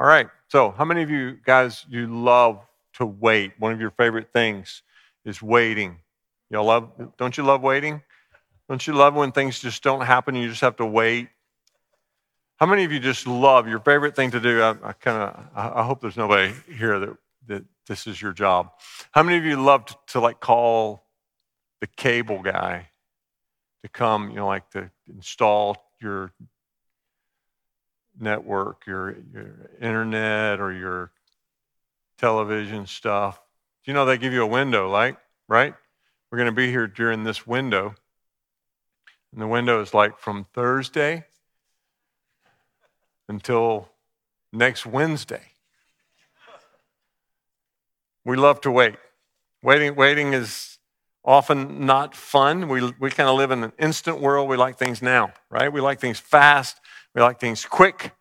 All right. So, how many of you guys you love to wait? One of your favorite things is waiting. Y'all love don't you love waiting? Don't you love when things just don't happen and you just have to wait? How many of you just love your favorite thing to do? I, I kind of I hope there's nobody here that that this is your job. How many of you love to, to like call the cable guy to come, you know, like to install your network, your, your internet, or your television stuff. Do You know, they give you a window, like, right? We're going to be here during this window. And the window is like from Thursday until next Wednesday. We love to wait. Waiting, waiting is often not fun. We, we kind of live in an instant world. We like things now, right? We like things fast. We like things quick.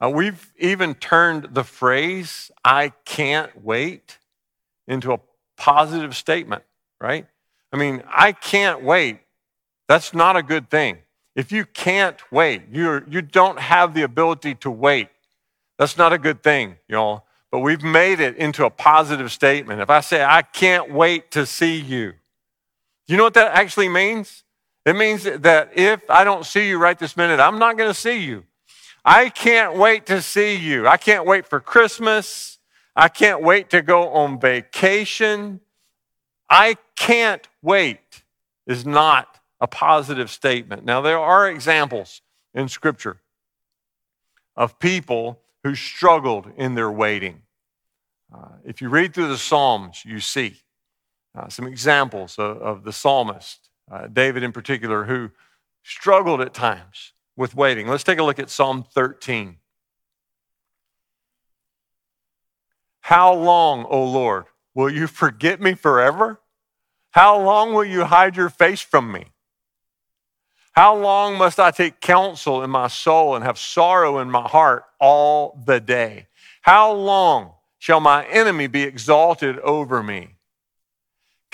Uh, we've even turned the phrase, I can't wait, into a positive statement, right? I mean, I can't wait. That's not a good thing. If you can't wait, you're, you don't have the ability to wait. That's not a good thing, y'all. But we've made it into a positive statement. If I say, I can't wait to see you, you know what that actually means? It means that if I don't see you right this minute, I'm not going to see you. I can't wait to see you. I can't wait for Christmas. I can't wait to go on vacation. I can't wait is not a positive statement. Now, there are examples in Scripture of people who struggled in their waiting. Uh, if you read through the Psalms, you see uh, some examples of, of the psalmist, uh, David in particular, who struggled at times with waiting. Let's take a look at Psalm 13. How long, O Lord, will you forget me forever? How long will you hide your face from me? How long must I take counsel in my soul and have sorrow in my heart all the day? How long shall my enemy be exalted over me?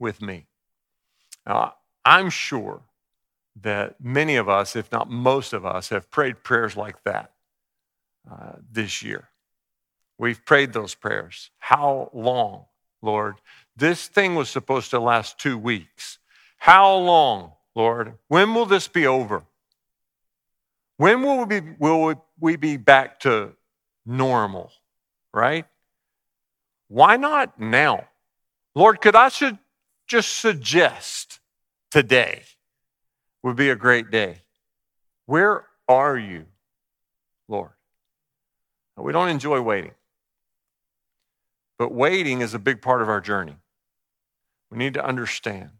with me. Now, I'm sure that many of us, if not most of us, have prayed prayers like that uh, this year. We've prayed those prayers. How long, Lord? This thing was supposed to last two weeks. How long, Lord? When will this be over? When will we be, will we be back to normal, right? Why not now? Lord, could I should just suggest today would be a great day. Where are you, Lord? We don't enjoy waiting, but waiting is a big part of our journey. We need to understand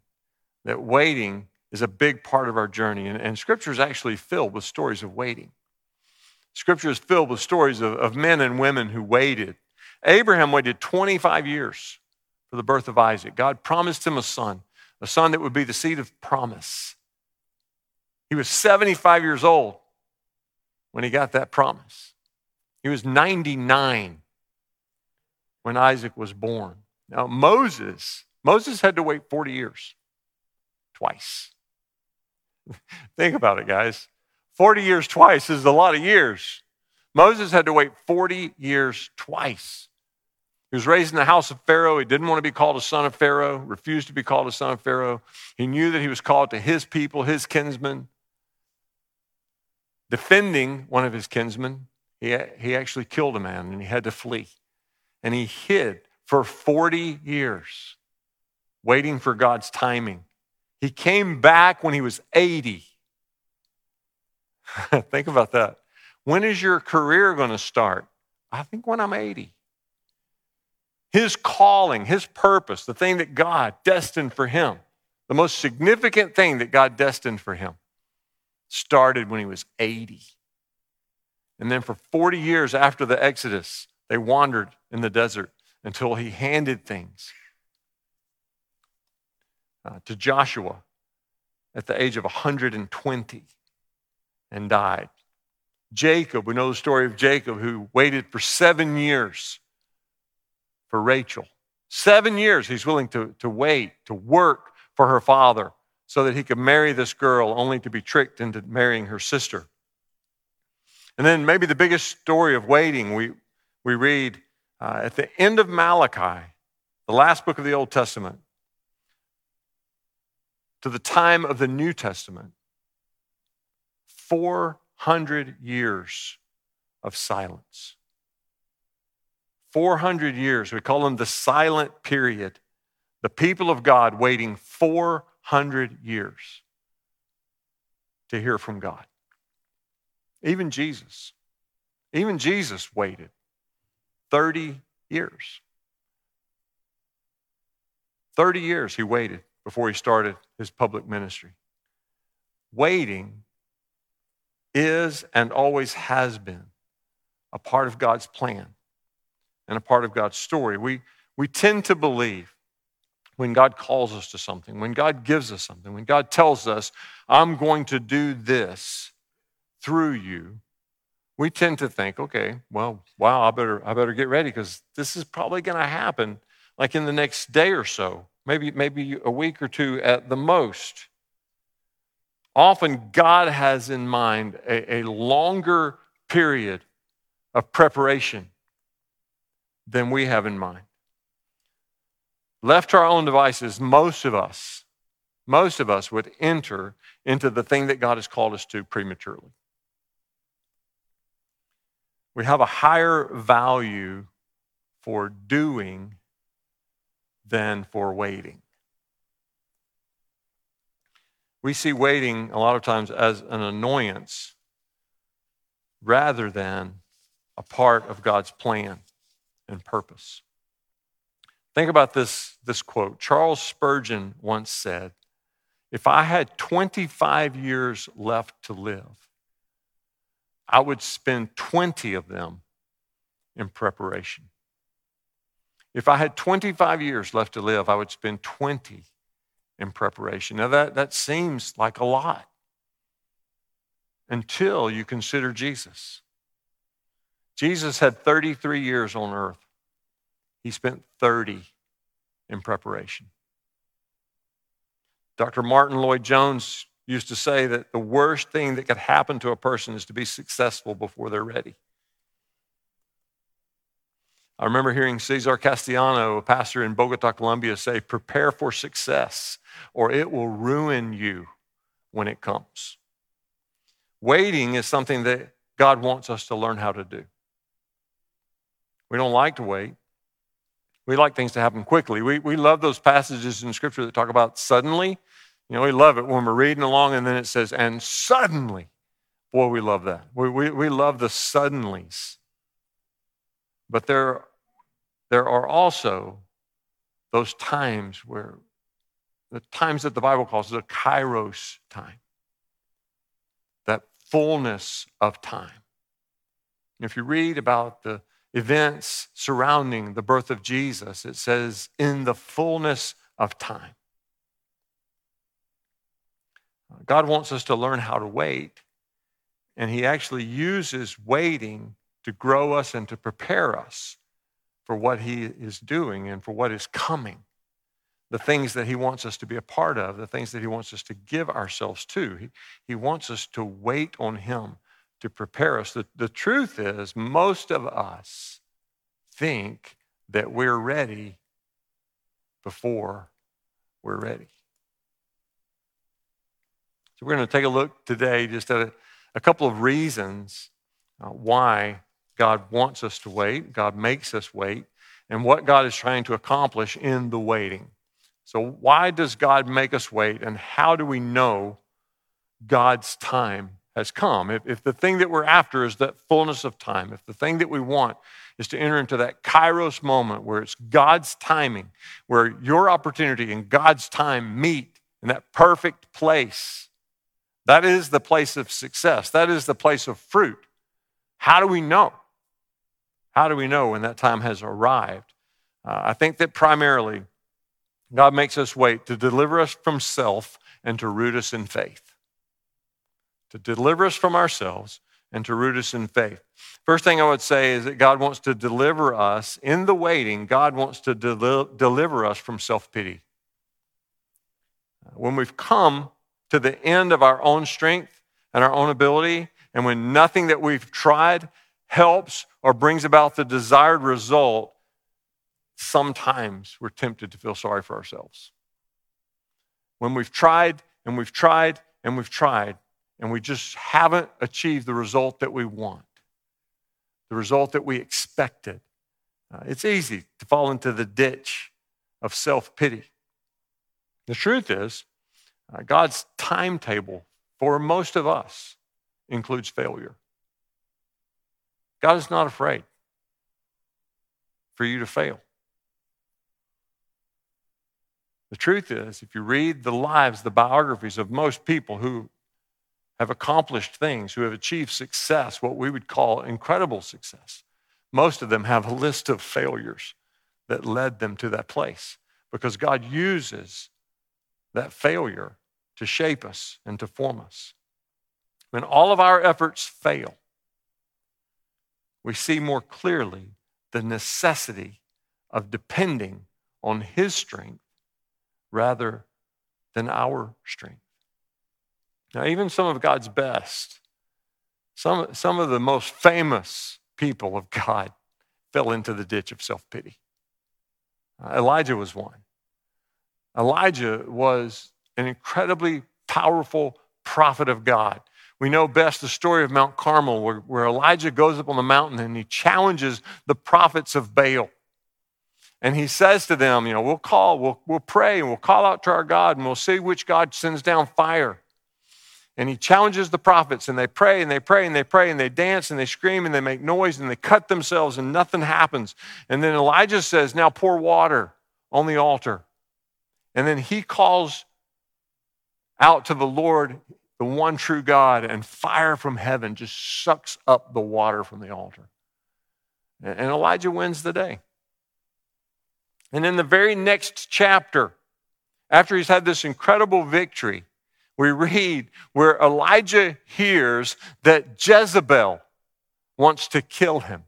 that waiting is a big part of our journey, and, and Scripture is actually filled with stories of waiting. Scripture is filled with stories of, of men and women who waited. Abraham waited 25 years for the birth of Isaac. God promised him a son, a son that would be the seed of promise. He was 75 years old when he got that promise. He was 99 when Isaac was born. Now, Moses, Moses had to wait 40 years twice. Think about it, guys. 40 years twice is a lot of years. Moses had to wait 40 years twice. He was raised in the house of Pharaoh. He didn't want to be called a son of Pharaoh, refused to be called a son of Pharaoh. He knew that he was called to his people, his kinsmen. Defending one of his kinsmen, he, he actually killed a man and he had to flee. And he hid for 40 years, waiting for God's timing. He came back when he was 80. Think about that. When is your career going to start? I think when I'm 80 his calling, his purpose, the thing that God destined for him, the most significant thing that God destined for him, started when he was 80. And then for 40 years after the Exodus, They wandered in the desert until he handed things uh, to Joshua at the age of 120 and died. Jacob, we know the story of Jacob who waited for seven years for Rachel. Seven years he's willing to, to wait, to work for her father so that he could marry this girl only to be tricked into marrying her sister. And then maybe the biggest story of waiting we, we read uh, at the end of Malachi, the last book of the Old Testament, to the time of the New Testament. 400 years of silence. 400 years. We call them the silent period. The people of God waiting 400 years to hear from God. Even Jesus, even Jesus waited 30 years. 30 years he waited before he started his public ministry. Waiting is and always has been a part of God's plan and a part of God's story. We, we tend to believe when God calls us to something, when God gives us something, when God tells us, I'm going to do this through you, we tend to think, okay, well, wow, I better, I better get ready because this is probably going to happen like in the next day or so, maybe, maybe a week or two at the most. Often, God has in mind a, a longer period of preparation than we have in mind. Left to our own devices, most of us, most of us would enter into the thing that God has called us to prematurely. We have a higher value for doing than for waiting. We see waiting a lot of times as an annoyance rather than a part of God's plan and purpose. Think about this, this quote. Charles Spurgeon once said, If I had 25 years left to live, I would spend 20 of them in preparation. If I had 25 years left to live, I would spend 20 in preparation. Now, that, that seems like a lot until you consider Jesus. Jesus had 33 years on earth, he spent 30 in preparation. Dr. Martyn Lloyd-Jones used to say that the worst thing that could happen to a person is to be successful before they're ready. I remember hearing Cesar Castellano, a pastor in Bogota, Colombia, say, Prepare for success, or it will ruin you when it comes. Waiting is something that God wants us to learn how to do. We don't like to wait. We like things to happen quickly. We, we love those passages in Scripture that talk about suddenly. You know, we love it when we're reading along and then it says, and suddenly. Boy, we love that. We, we, we love the suddenlies. But there there are also those times where the times that the Bible calls the kairos time, that fullness of time. If you read about the events surrounding the birth of Jesus, it says, in the fullness of time. God wants us to learn how to wait, and He actually uses waiting to grow us and to prepare us for what He is doing and for what is coming. The things that He wants us to be a part of, the things that He wants us to give ourselves to. He, he wants us to wait on Him to prepare us. The, the truth is, most of us think that we're ready before we're ready. So, we're going to take a look today just at a, a couple of reasons uh, why God wants us to wait, God makes us wait, and what God is trying to accomplish in the waiting. So, why does God make us wait, and how do we know God's time has come? If, if the thing that we're after is that fullness of time, if the thing that we want is to enter into that kairos moment where it's God's timing, where your opportunity and God's time meet in that perfect place, that is the place of success. That is the place of fruit. How do we know? How do we know when that time has arrived? Uh, I think that primarily God makes us wait to deliver us from self and to root us in faith. To deliver us from ourselves and to root us in faith. First thing I would say is that God wants to deliver us in the waiting, God wants to del- deliver us from self pity. When we've come to the end of our own strength and our own ability, and when nothing that we've tried helps or brings about the desired result, sometimes we're tempted to feel sorry for ourselves. When we've tried and we've tried and we've tried, and we just haven't achieved the result that we want, the result that we expected, uh, it's easy to fall into the ditch of self pity. The truth is, uh, God's timetable for most of us includes failure. God is not afraid for you to fail. The truth is, if you read the lives, the biographies of most people who have accomplished things, who have achieved success, what we would call incredible success, most of them have a list of failures that led them to that place because God uses that failure to shape us and to form us. When all of our efforts fail, we see more clearly the necessity of depending on His strength rather than our strength. Now, even some of God's best, some, some of the most famous people of God fell into the ditch of self pity. Uh, Elijah was one. Elijah was an incredibly powerful prophet of God. We know best the story of Mount Carmel, where, where Elijah goes up on the mountain and he challenges the prophets of Baal. And he says to them, You know, we'll call, we'll, we'll pray, and we'll call out to our God, and we'll see which God sends down fire. And he challenges the prophets, and they pray, and they pray, and they pray, and they dance, and they scream, and they make noise, and they cut themselves, and nothing happens. And then Elijah says, Now pour water on the altar. And then he calls out to the Lord, the one true God, and fire from heaven just sucks up the water from the altar. And Elijah wins the day. And in the very next chapter, after he's had this incredible victory, we read where Elijah hears that Jezebel wants to kill him.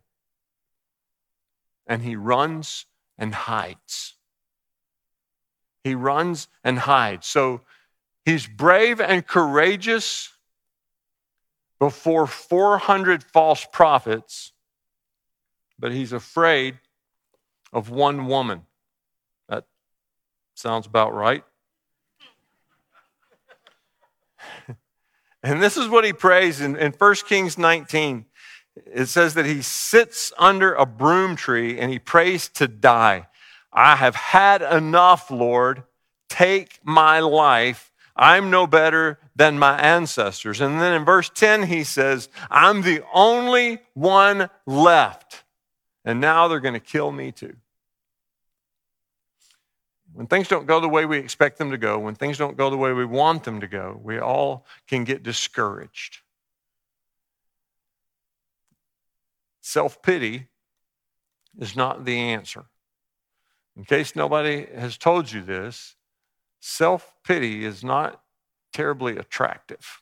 And he runs and hides. He runs and hides. So he's brave and courageous before 400 false prophets, but he's afraid of one woman. That sounds about right. and this is what he prays in, in 1 Kings 19. It says that he sits under a broom tree and he prays to die. I have had enough, Lord. Take my life. I'm no better than my ancestors. And then in verse 10, he says, I'm the only one left. And now they're going to kill me too. When things don't go the way we expect them to go, when things don't go the way we want them to go, we all can get discouraged. Self pity is not the answer. In case nobody has told you this, self pity is not terribly attractive.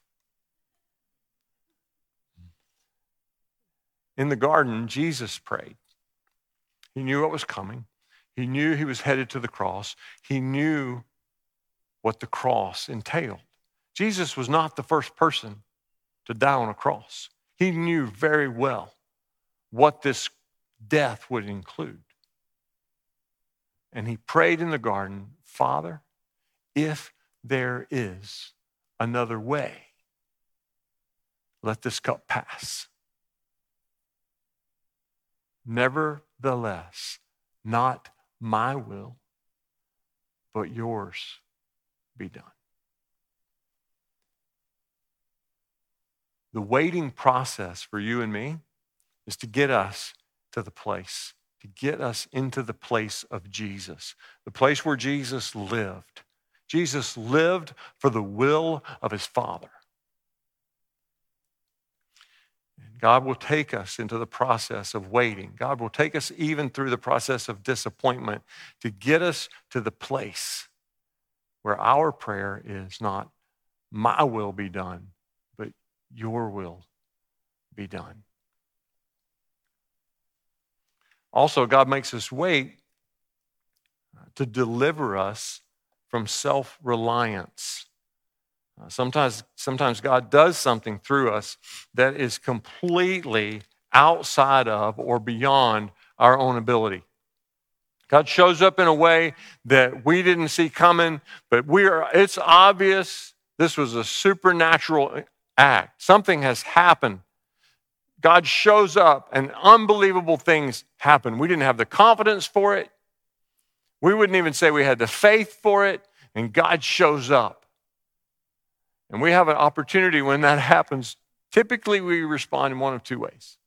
In the garden, Jesus prayed. He knew what was coming. He knew he was headed to the cross. He knew what the cross entailed. Jesus was not the first person to die on a cross. He knew very well what this death would include. And he prayed in the garden, Father, if there is another way, let this cup pass. Nevertheless, not my will, but yours be done. The waiting process for you and me is to get us to the place, to get us into the place of Jesus, the place where Jesus lived. Jesus lived for the will of his Father. God will take us into the process of waiting. God will take us even through the process of disappointment to get us to the place where our prayer is not, my will be done, but your will be done. Also, God makes us wait uh, to deliver us from self reliance. Sometimes, sometimes God does something through us that is completely outside of or beyond our own ability. God shows up in a way that we didn't see coming, but we are, it's obvious this was a supernatural act. Something has happened. God shows up and unbelievable things happen. We didn't have the confidence for it. We wouldn't even say we had the faith for it, and God shows up. And we have an opportunity when that happens. Typically, we respond in one of two ways.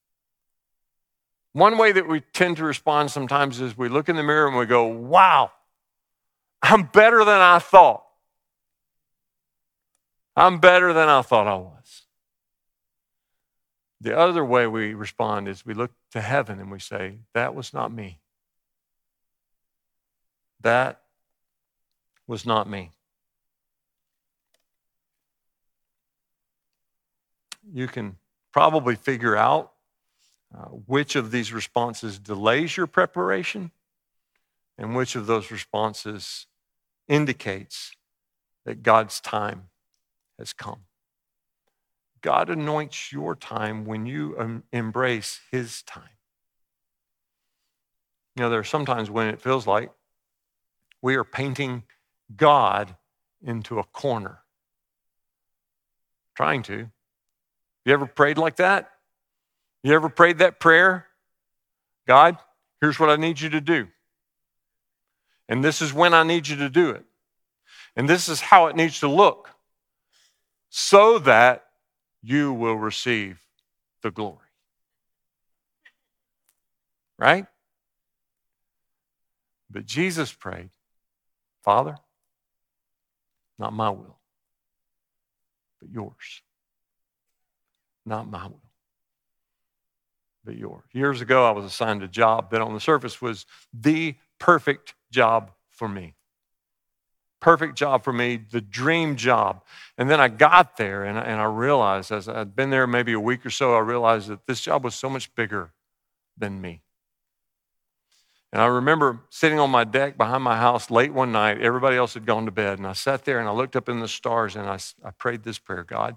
One way that we tend to respond sometimes is we look in the mirror and we go, Wow, I'm better than I thought. I'm better than I thought I was. The other way we respond is we look to heaven and we say, That was not me. That was not me. You can probably figure out uh, which of these responses delays your preparation and which of those responses indicates that God's time has come. God anoints your time when you um, embrace His time. You know, there are sometimes when it feels like we are painting God into a corner. Trying to. You ever prayed like that? You ever prayed that prayer? God, here's what I need you to do. And this is when I need you to do it. And this is how it needs to look so that you will receive the glory. Right? But Jesus prayed, Father, not my will, but yours. Not my will, but yours. Years ago, I was assigned a job that on the surface was the perfect job for me. Perfect job for me, the dream job. And then I got there and, and I realized, as I'd been there maybe a week or so, I realized that this job was so much bigger than me. And I remember sitting on my deck behind my house late one night. Everybody else had gone to bed. And I sat there and I looked up in the stars and I, I prayed this prayer God,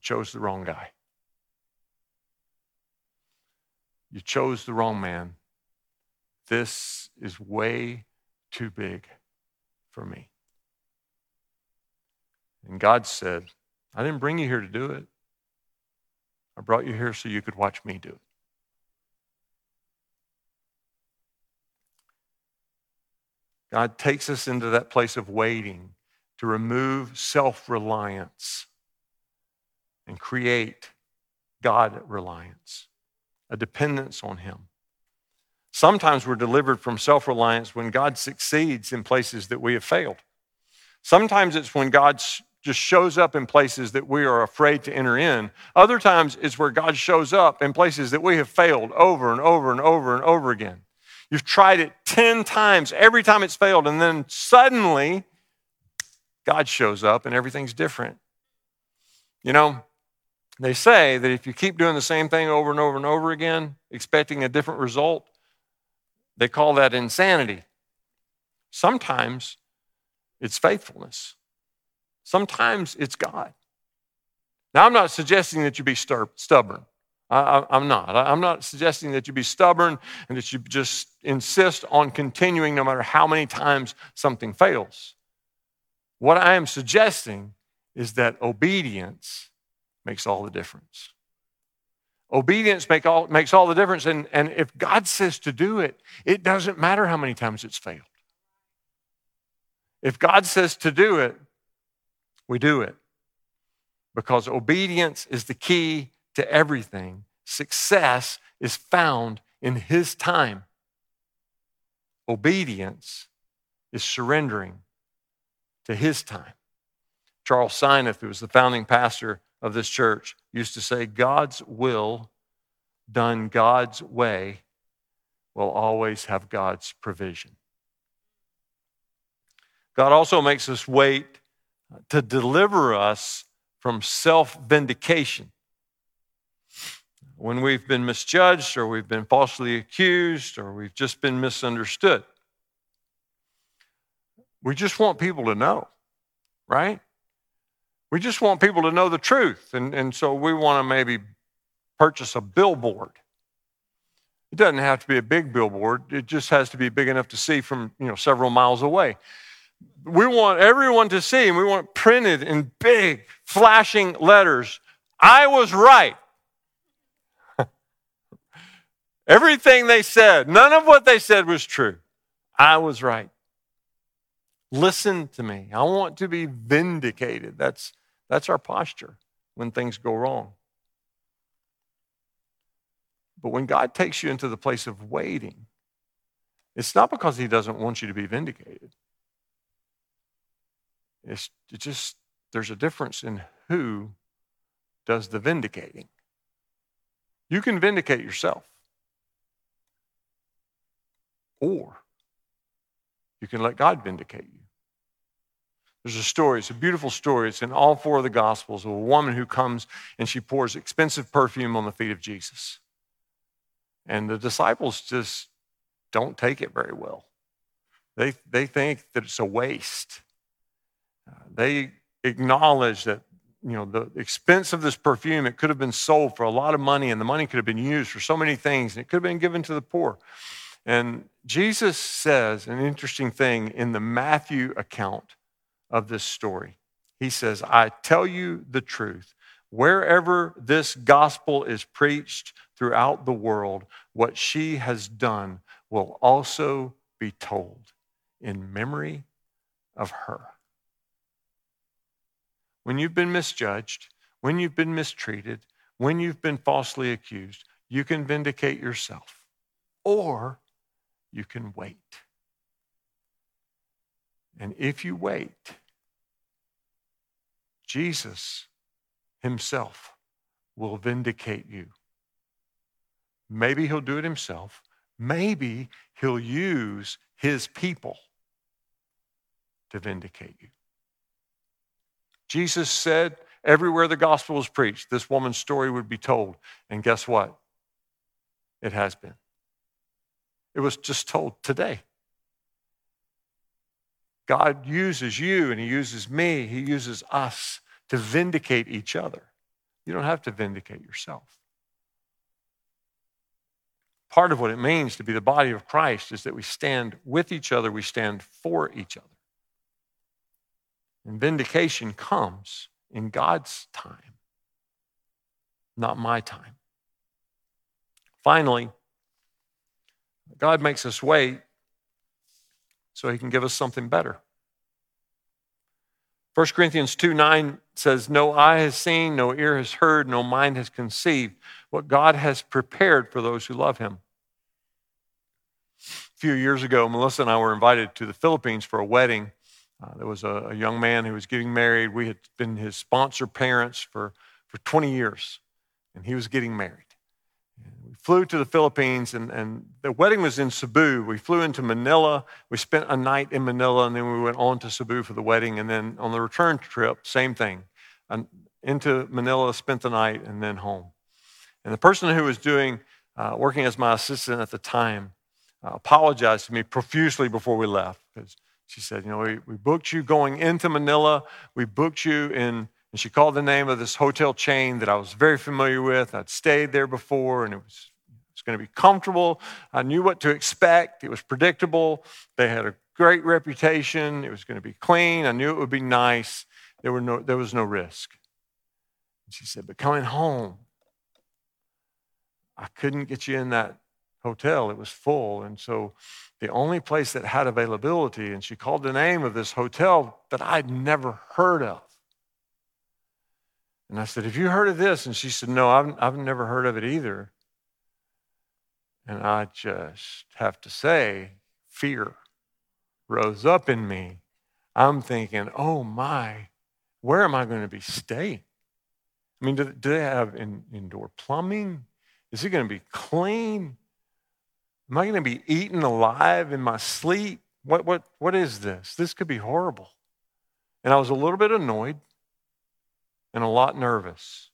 chose the wrong guy. You chose the wrong man. This is way too big for me. And God said, I didn't bring you here to do it. I brought you here so you could watch me do it. God takes us into that place of waiting to remove self reliance and create God reliance, a dependence on Him. Sometimes we're delivered from self reliance when God succeeds in places that we have failed. Sometimes it's when God just shows up in places that we are afraid to enter in. Other times it's where God shows up in places that we have failed over and over and over and over again. You've tried it 10 times, every time it's failed, and then suddenly God shows up and everything's different. You know, they say that if you keep doing the same thing over and over and over again, expecting a different result, they call that insanity. Sometimes it's faithfulness, sometimes it's God. Now, I'm not suggesting that you be stubborn. I, am not. I'm not suggesting that you be stubborn and that you just insist on continuing no matter how many times something fails. What I am suggesting is that obedience makes all the difference. Obedience make all, makes all the difference. And, and if God says to do it, it doesn't matter how many times it's failed. If God says to do it, we do it. Because obedience is the key to everything. Success is found in His time. Obedience is surrendering to His time. Charles Sineth, who was the founding pastor of this church used to say, God's will done God's way will always have God's provision. God also makes us wait to deliver us from self vindication. When we've been misjudged, or we've been falsely accused, or we've just been misunderstood. We just want people to know, right? We just want people to know the truth. And, and so we want to maybe purchase a billboard. It doesn't have to be a big billboard, it just has to be big enough to see from you know, several miles away. We want everyone to see, and we want printed in big, flashing letters I was right. Everything they said, none of what they said was true. I was right. Listen to me. I want to be vindicated. That's, that's our posture when things go wrong. But when God takes you into the place of waiting, it's not because He doesn't want you to be vindicated. It's it just, there's a difference in who does the vindicating. You can vindicate yourself, or you can let God vindicate you. There's a story, it's a beautiful story. It's in all four of the Gospels of a woman who comes and she pours expensive perfume on the feet of Jesus. And the disciples just don't take it very well. They, they think that it's a waste. Uh, they acknowledge that you know the expense of this perfume it could have been sold for a lot of money and the money could have been used for so many things and it could have been given to the poor and jesus says an interesting thing in the matthew account of this story he says i tell you the truth wherever this gospel is preached throughout the world, what she has done will also be told in memory of her. When you've been misjudged, when you've been mistreated, when you've been falsely accused, you can vindicate yourself or you can wait. And if you wait, Jesus himself will vindicate you. Maybe he'll do it himself. Maybe he'll use his people to vindicate you. Jesus said everywhere the gospel was preached, this woman's story would be told. And guess what? It has been. It was just told today. God uses you and He uses me, He uses us to vindicate each other. You don't have to vindicate yourself. Part of what it means to be the body of Christ is that we stand with each other, we stand for each other. And vindication comes in God's time, not my time. Finally, God makes us wait so he can give us something better. 1 Corinthians 2 9 says, No eye has seen, no ear has heard, no mind has conceived what God has prepared for those who love him. A few years ago, Melissa and I were invited to the Philippines for a wedding. Uh, there was a, a, young man who was getting married. We had been his sponsor parents for, for 20 years, and he was getting married flew to the Philippines, and, and the wedding was in Cebu. We flew into Manila. We spent a night in Manila, and then we went on to Cebu for the wedding. And then on the return trip, same thing. And into Manila, spent the night, and then home. And the person who was doing, uh, working as my assistant at the time, uh, apologized to me profusely before we left because she said, You know, we, we booked you going into Manila, we booked you in and she called the name of this hotel chain that I was very familiar with. I'd stayed there before, and it was was going to be comfortable. I knew what to expect. It was predictable. They had a great reputation. It was going to be clean. I knew it would be nice. There, were no, there was no risk. And she said, But coming home, I couldn't get you in that hotel. It was full. And so the only place that had availability, and she called the name of this hotel that I'd never heard of. And I said, Have you heard of this? And she said, No, I've, I've never heard of it either. And I just have to say, fear rose up in me. I'm thinking, oh my, where am I going to be staying? I mean, do, do they have in, indoor plumbing? Is it going to be clean? Am I going to be eaten alive in my sleep? What, what, what is this? This could be horrible. And I was a little bit annoyed and a lot nervous.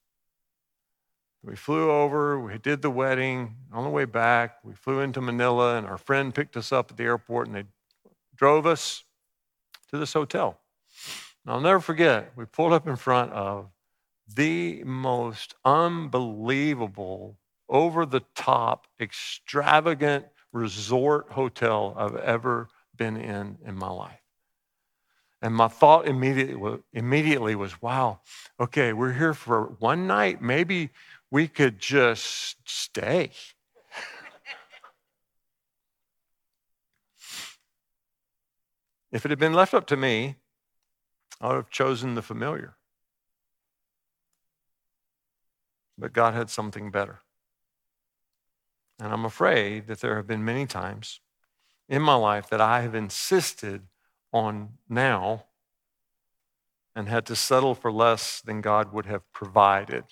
We flew over, we did the wedding. On the way back, we flew into Manila, and our friend picked us up at the airport and they drove us to this hotel. And I'll never forget, we pulled up in front of the most unbelievable, over the top, extravagant resort hotel I've ever been in in my life. And my thought immediately, immediately was, wow, okay, we're here for one night. Maybe we could just stay. if it had been left up to me, I would have chosen the familiar. But God had something better. And I'm afraid that there have been many times in my life that I have insisted on now and had to settle for less than God would have provided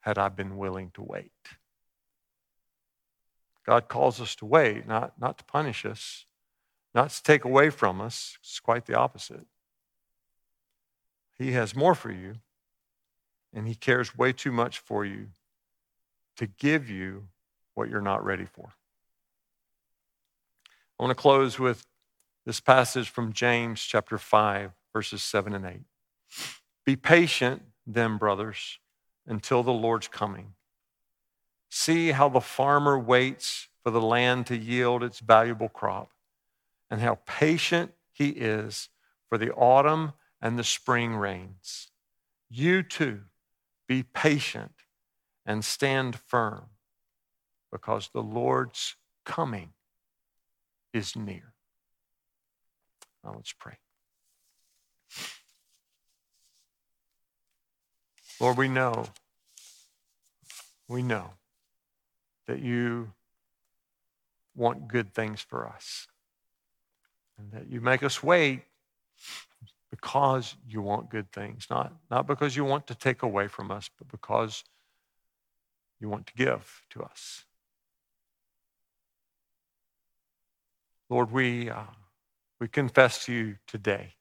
had I been willing to wait. God calls us to wait, not, not to punish us, not to take away from us. It's quite the opposite. He has more for you, and He cares way too much for you to give you what you're not ready for. I want to close with this passage from James chapter 5, verses 7 and 8. Be patient, then, brothers, until the Lord's coming. See how the farmer waits for the land to yield its valuable crop, and how patient he is for the autumn and the spring rains. You too, be patient and stand firm, because the Lord's coming is near. Now let's pray. Lord, we know, we know that you want good things for us and that you make us wait because you want good things, not, not because you want to take away from us, but because you want to give to us. Lord, we, uh, we confess to you today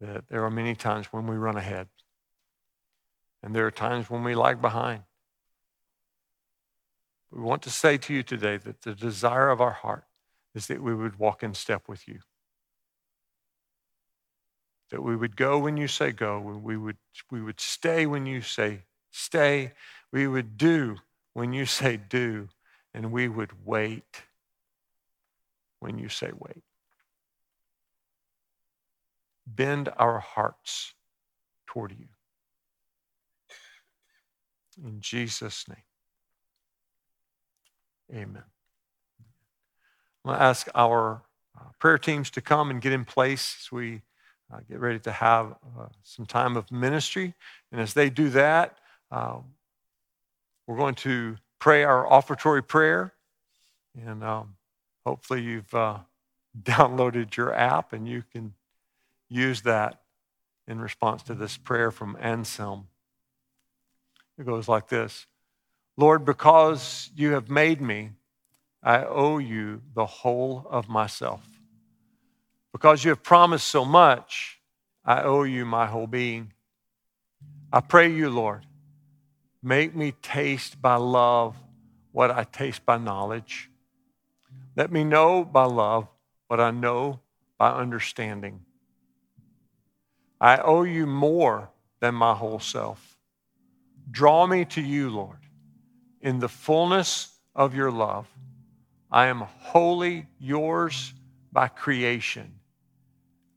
that there are many times when we run ahead, and there are times when we lag behind. We want to say to you today that the desire of our heart is that we would walk in step with you. That we would go when you say go, we would, we would stay when you say stay, we would do when you say do, and we would wait when you say wait. Bend our hearts toward you. In Jesus' name. Amen. I'm going to ask our uh, prayer teams to come and get in place as we uh, get ready to have uh, some time of ministry. And as they do that, uh, we're going to pray our offertory prayer. And um, Hopefully, you've uh, downloaded your app and you can use that in response to this prayer from Anselm. It goes like this Lord, because you have made me, I owe you the whole of myself. Because you have promised so much, I owe you my whole being. I pray you, Lord, make me taste by love what I taste by knowledge. Let me know by love what I know by understanding. I owe you more than my whole self. Draw me to you, Lord, in the fullness of your love. I am wholly yours by creation.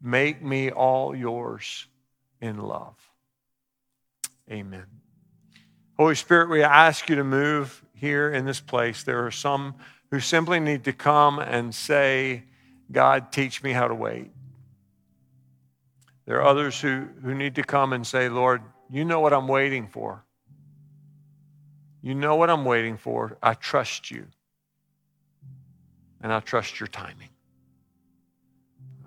Make me all yours in love. Amen. Holy Spirit, we ask you to move here in this place. There are some who simply need to come and say, God, teach me how to wait. There are others who, who need to come and say, Lord, you know what I'm waiting for. You know what I'm waiting for. I trust you. And I trust your timing.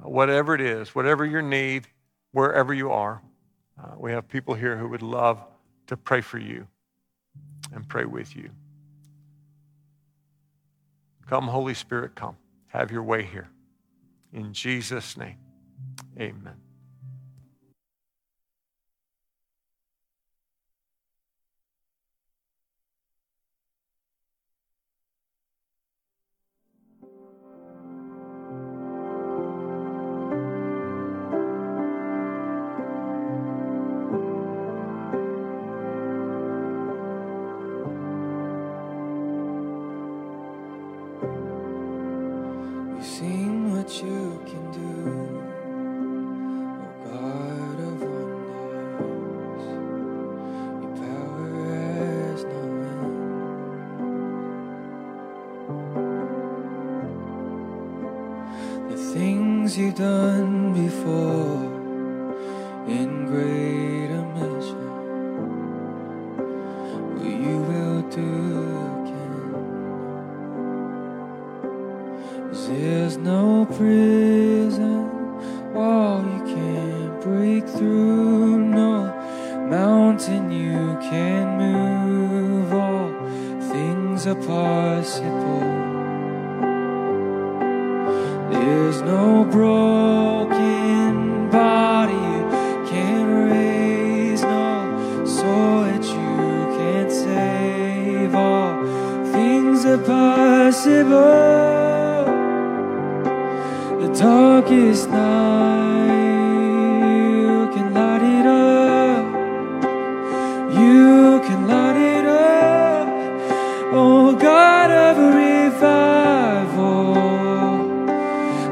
Whatever it is, whatever your need, wherever you are, uh, we have people here who would love to pray for you and pray with you. Come, Holy Spirit, come. Have your way here. In Jesus' name, amen. you done the darkest night. You can light it up. You can light it up. Oh God of revival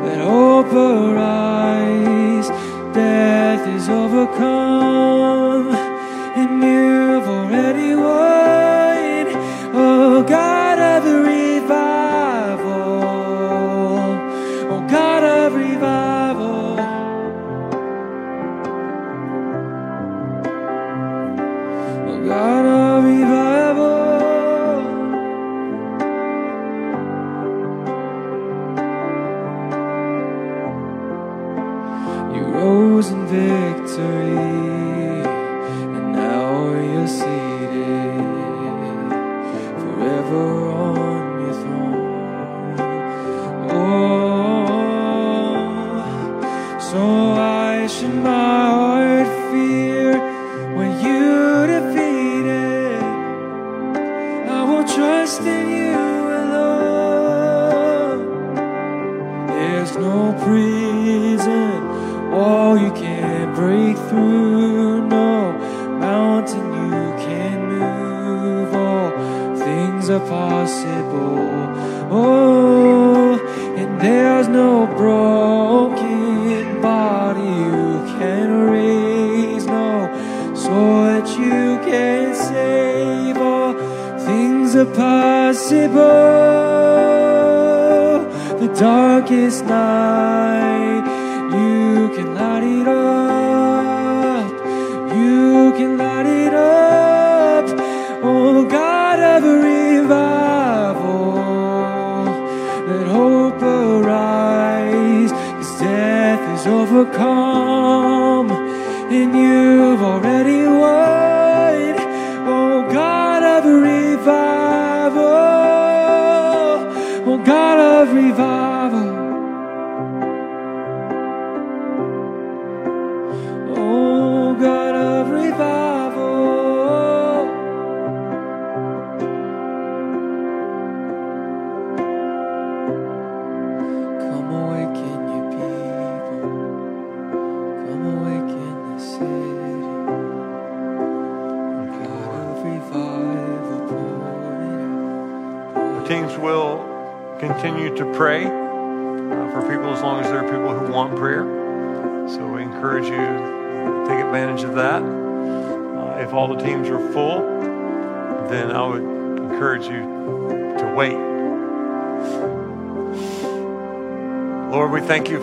Let hope arise. Death is overcome. revive.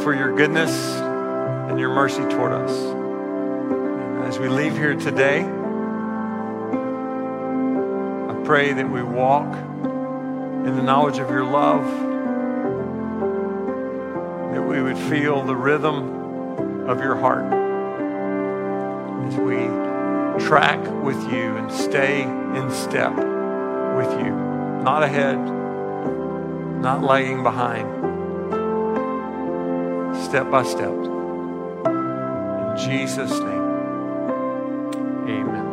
for your goodness and your mercy toward us. As we leave here today, I pray that we walk in the knowledge of your love, that we would feel the rhythm of your heart as we track with you and stay in step with you, not ahead, not lagging behind step by step. In Jesus' name, amen.